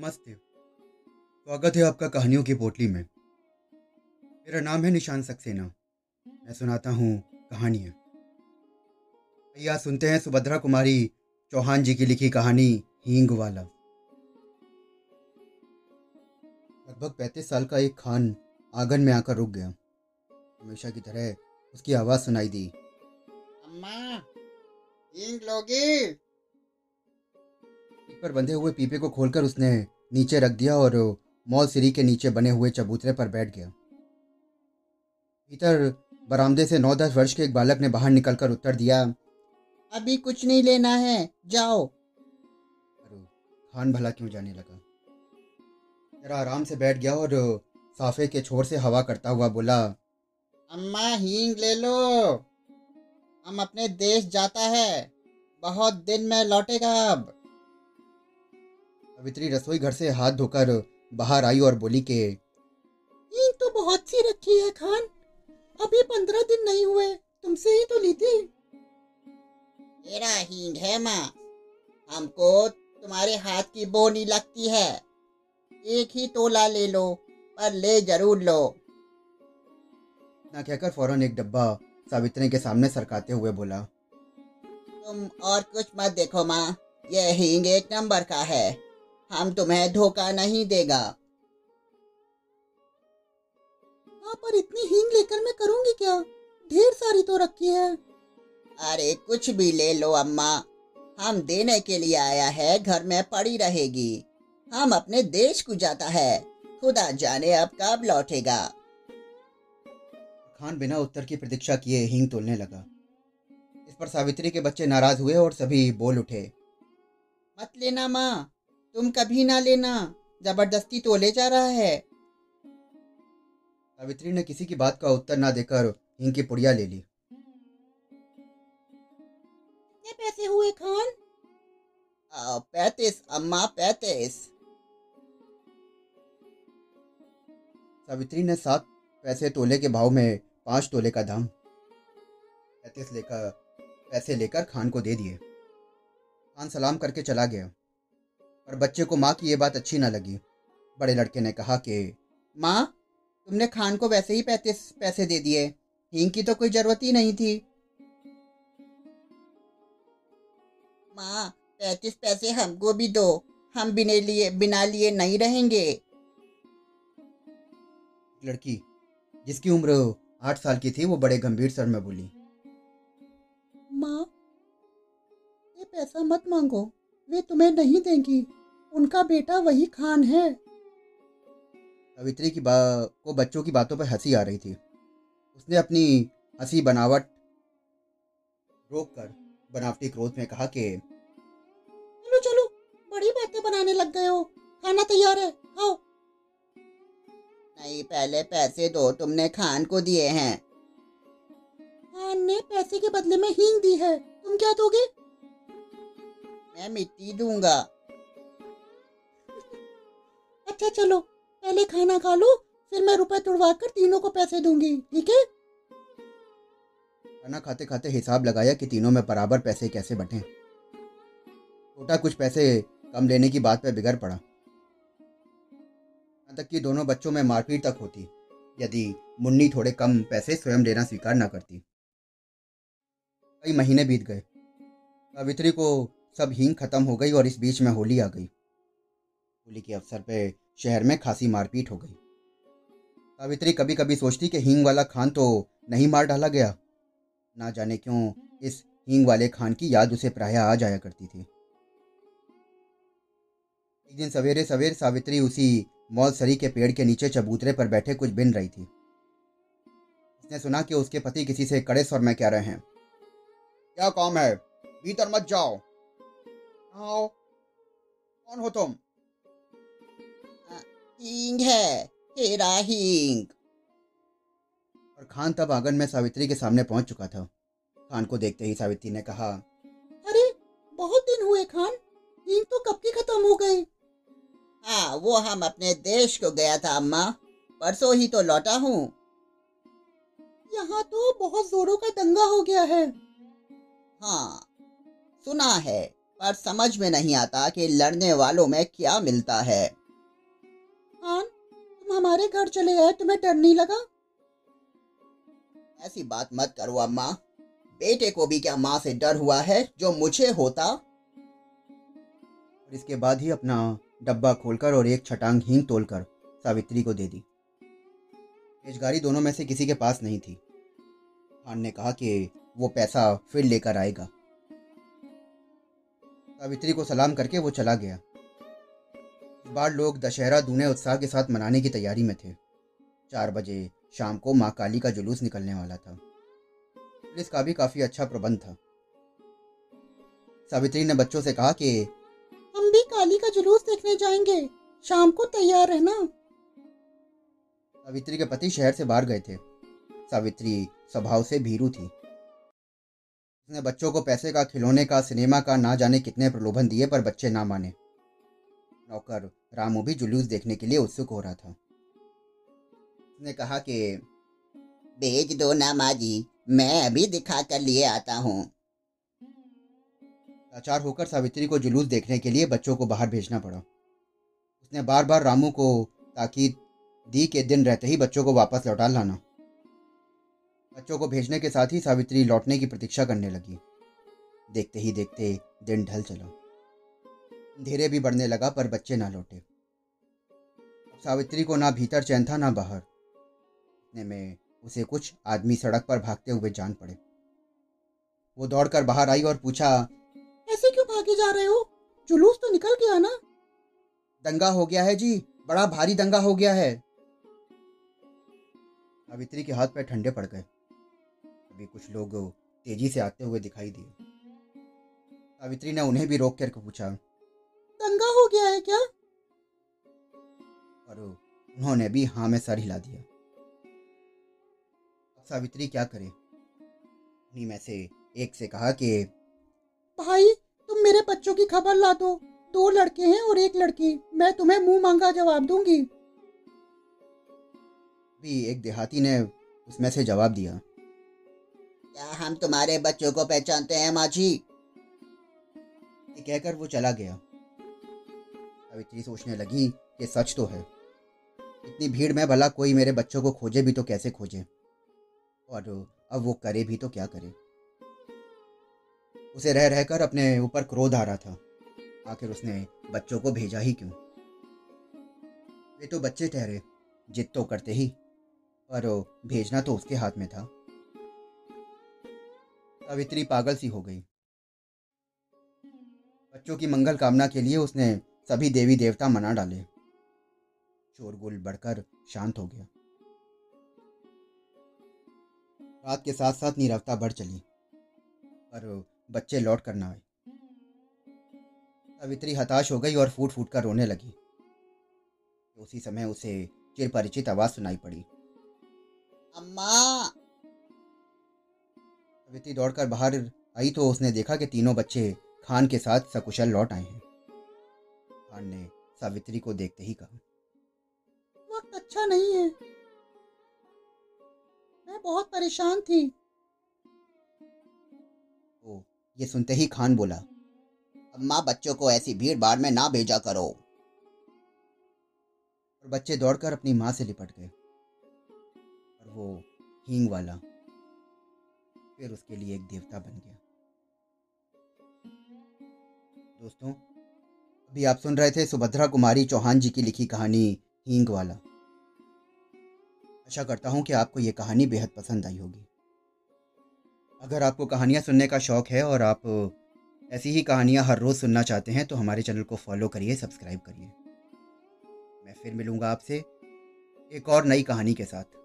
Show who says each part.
Speaker 1: नमस्ते स्वागत है आपका कहानियों की पोटली में। मेरा नाम है निशान सक्सेना। मैं सुनाता हूँ कहानियाँ। भैया, सुनते हैं सुभद्रा कुमारी चौहान जी की लिखी कहानी हींग वाला लगभग पैंतीस साल का एक खान आँगन में आकर रुक गया। हमेशा की तरह उसकी आवाज़ सुनाई दी।
Speaker 2: अम्मा, हींग लोगी।
Speaker 1: पर बंधे हुए पीपे को खोलकर उसने नीचे रख दिया और मॉल सीरी के नीचे बने हुए चबूतरे पर बैठ गया। भीतर बरामदे से नौ दस वर्ष के एक बालक ने बाहर निकलकर उत्तर दिया,
Speaker 2: अभी कुछ नहीं लेना है, जाओ।
Speaker 1: खान भला क्यों जाने लगा? जरा आराम से बैठ गया और साफे के छोर से हवा करता हुआ बोला,
Speaker 2: अम्मा, हींग ले लो। हम अपने देश जाता है। बहुत दिन में लौटेगा अब।
Speaker 1: सावित्री रसोई घर से हाथ धोकर बाहर आई और बोली के
Speaker 2: ईंट तो बहुत सी रखी है खान। अभी पंद्रह दिन नहीं हुए तुमसे ही तो ली थी। तेरा हींग है माँ। हमको तुम्हारे हाथ की बोनी लगती है। एक ही तोला ले लो पर ले ज़रूर लो।
Speaker 1: ना कहकर फ़ौरन एक डब्बा सावित्री के सामने सरकाते हुए बोला
Speaker 2: तुम और कुछ मत देखो माँ यह हींग एक नंबर का है। हम तुम्हें धोखा नहीं देगा। पर इतनी हींग लेकर मैं करूँगी क्या? ढेर सारी तो रखी है। अरे कुछ भी ले लो अम्मा। हम देने के लिए आया है घर में पड़ी रहेगी। हम अपने देश को जाता है। खुदा जाने अब कब लौटेगा।
Speaker 1: खान बिना उत्तर की प्रतीक्षा किए हींग तोलने लगा। इस पर सावित्री के बच्चे नाराज़ हुए और सभी बोल उठे।
Speaker 2: मत लेना माँ। तुम कभी ना लेना। ज़बरदस्ती तो ले जा रहा है।
Speaker 1: सावित्री ने किसी की बात का उत्तर ना देकर हिंग की पुड़िया ले ली।
Speaker 2: कितने पैसे हुए खान? पैतीस अम्मा पैतीस।
Speaker 1: सावित्री ने सात पैसे तोले के भाव में पाँच तोले का दाम पैतीस लेकर पैसे लेकर खान को दे दिए। खान सलाम करके चला गया। और बच्चे को माँ की ये बात अच्छी ना लगी। बड़े लड़के ने कहा कि,
Speaker 2: माँ, तुमने खान को वैसे ही पैंतीस पैसे दे दिए। हींग की तो कोई ज़रूरत ही नहीं थी। माँ, पैंतीस पैसे हमको भी दो। हम बिना लिए बिना लिए नहीं रहेंगे।
Speaker 1: लड़की, जिसकी उम्र आठ साल की थी, वो बड़े गंभीर स्वर में बोली,
Speaker 2: माँ, ये पैसा मत मांगो। वे तुम्हें नहीं देंगी। उनका बेटा वही खान है।
Speaker 1: सावित्री की बा को बच्चों की बातों पर हँसी आ रही थी। उसने अपनी हँसी बनावट रोक कर बनावटी क्रोध में कहा कि
Speaker 2: चलो चलो बड़ी बातें बनाने लग गए हो। खाना तैयार है खाओ। नहीं पहले पैसे दो तुमने खान को दिए हैं। खान ने पैसे के बदले में हींग दी है। तुम क्या दोगे? मैं मिट्टी दूँगा। अच्छा चलो, पहले खाना खा लो, फिर मैं रुपए तुड़वा कर तीनों को पैसे दूँगी, ठीक है?
Speaker 1: खाना खाते खाते हिसाब लगाया कि तीनों में बराबर पैसे कैसे बटे। छोटा कुछ पैसे कम लेने की बात पर बिगड़ पड़ा। यहाँ तक कि दोनों बच्चों में मारपीट तक होती, यदि मुन्नी थोड़े कम पैसे स्वयं लेना स्वीकार न करती। कई महीने बीत गए। सावित्री को सब हींग खत्म हो गई और इस बीच में होली आ गई। होली के अवसर पर शहर में खासी मारपीट हो गई। सावित्री कभी कभी सोचती कि हींग वाला खान तो नहीं मार डाला गया। ना जाने क्यों इस हींग वाले खान की याद उसे प्राय आ जाया करती थी। एक दिन सवेरे सवेरे सावित्री उसी मौल सरी के पेड़ के नीचे चबूतरे पर बैठे कुछ बिन रही थी। उसने सुना कि उसके पति किसी से कड़े स्वर में कह रहे हैं, क्या काम है? भीतर मत जाओ। आओ। कौन हो तुम?
Speaker 2: हींग है तेरा हींग।
Speaker 1: और खान तब आँगन में सावित्री के सामने पहुँच चुका था। खान को देखते ही सावित्री ने कहा
Speaker 2: अरे बहुत दिन हुए खान हींग तो कब की खत्म हो गई? हाँ वो हम अपने देश को गया था अम्मा। परसों ही तो लौटा हूँ। यहाँ तो बहुत जोरों का दंगा हो गया है। हाँ सुना है पर समझ में नहीं आता कि लड़ने वालों में क्या मिलता है।
Speaker 3: खान तुम हमारे घर चले आए, तुम्हें डर नहीं लगा?
Speaker 2: ऐसी बात मत करो अम्मा। बेटे को भी क्या माँ से डर हुआ है, जो मुझे होता?
Speaker 1: और इसके बाद ही अपना डब्बा खोलकर और एक छटांग हींग तोलकर सावित्री को दे दी। बेजगारी दोनों में से किसी के पास नहीं थी। खान ने कहा कि वो पैसा फिर लेकर आएगा। सावित्री को सलाम करके वो चला गया। बार लोग दशहरा दूने उत्साह के साथ मनाने की तैयारी में थे। चार बजे शाम को माँ काली का जुलूस निकलने वाला था। पुलिस का भी काफ़ी अच्छा प्रबंध था। सावित्री ने बच्चों से कहा कि
Speaker 3: हम भी काली का जुलूस देखने जाएँगे। शाम को तैयार रहना।
Speaker 1: सावित्री के पति शहर से बाहर गए थे। सावित्री स्वभाव से भीरू थी। उसने बच्चों को पैसे का खिलौने का सिनेमा का ना जाने कितने प्रलोभन दिए पर बच्चे ना माने। नौकर रामू भी जुलूस देखने के लिए उत्सुक हो रहा था। उसने कहा कि,
Speaker 2: भेज दो ना माँ जी मैं अभी दिखा कर लिए आता हूँ।
Speaker 1: लाचार होकर सावित्री को जुलूस देखने के लिए बच्चों को बाहर भेजना पड़ा। उसने बार बार रामू को ताकीद दी के दिन रहते ही बच्चों को वापस लौटा लाना। बच्चों को भेजने के साथ ही सावित्री लौटने की प्रतीक्षा करने लगी। देखते ही देखते दिन ढल चला। अंधेरे भी बढ़ने लगा, पर बच्चे ना लौटे। सावित्री को ना भीतर चैन था, ना बाहर। इतने में उसे कुछ आदमी सड़क पर भागते हुए जान पड़े। वो दौड़कर बाहर आई और पूछा,
Speaker 3: ऐसे क्यों भागे जा रहे हो? जुलूस तो निकल गया ना?
Speaker 1: दंगा हो गया है जी, बड़ा भारी दंगा हो गया है। सावित्री के हाथ पैर ठंडे पड़ गए। अभी कुछ लोग तेज़ी से आते हुए दिखाई दिए। सावित्री ने उन्हें भी रोक कर पूछा
Speaker 3: दंगा हो गया है क्या?
Speaker 1: और उन्होंने भी हाँ में सर हिला दिया। अब सावित्री क्या करे? उन्हीं में से एक से कहा कि
Speaker 3: भाई तुम मेरे बच्चों की खबर ला दो। दो लड़के हैं और एक लड़की। मैं तुम्हें मुँह मांगा जवाब दूँगी।
Speaker 1: भी एक देहाती ने उसमें से जवाब दिया।
Speaker 2: क्या हम तुम्हारे बच्चों को पहचानते हैं माँ जी?
Speaker 1: कहकर वो चला गया। सावित्री सोचने लगी कि सच तो है। इतनी भीड़ में भला कोई मेरे बच्चों को खोजे भी तो कैसे खोजे? और अब वो करे भी तो क्या करे? उसे रह रहकर अपने ऊपर क्रोध आ रहा था। आखिर उसने बच्चों को भेजा ही क्यों? वे तो बच्चे ठहरे, जिद तो करते ही, पर भेजना तो उसके हाथ में था। सावित्री पागल सी हो गई। बच्चों की मंगल कामना के लिए उसने सभी देवी देवता मना डाले। शोरगुल बढ़कर शांत हो गया। रात के साथ साथ नीरवता बढ़ चली, पर बच्चे लौट कर ना आए। सावित्री हताश हो गई और फूट फूट कर रोने लगी। उसी समय उसे चिर परिचित आवाज़ सुनाई पड़ी।
Speaker 2: अम्मा!
Speaker 1: सावित्री दौड़कर बाहर आई तो उसने देखा कि तीनों बच्चे खान के साथ सकुशल लौट आए हैं। खान ने सावित्री को देखते ही कहा
Speaker 3: वक्त अच्छा नहीं है। मैं बहुत परेशान थी।
Speaker 1: तो ये सुनते ही खान बोला
Speaker 2: अम्मा बच्चों को ऐसी भीड़ भाड़ में ना भेजा करो।
Speaker 1: और बच्चे दौड़कर अपनी माँ से लिपट गए। और वो हींग वाला फिर उसके लिए एक देवता बन गया। दोस्तों अभी आप सुन रहे थे सुभद्रा कुमारी चौहान जी की लिखी कहानी हींग वाला आशा करता हूँ कि आपको ये कहानी बेहद पसंद आई होगी। अगर आपको कहानियाँ सुनने का शौक़ है और आप ऐसी ही कहानियाँ हर रोज़ सुनना चाहते हैं तो हमारे चैनल को फॉलो करिए, सब्सक्राइब करिए। मैं फिर मिलूँगा आपसे एक और नई कहानी के साथ।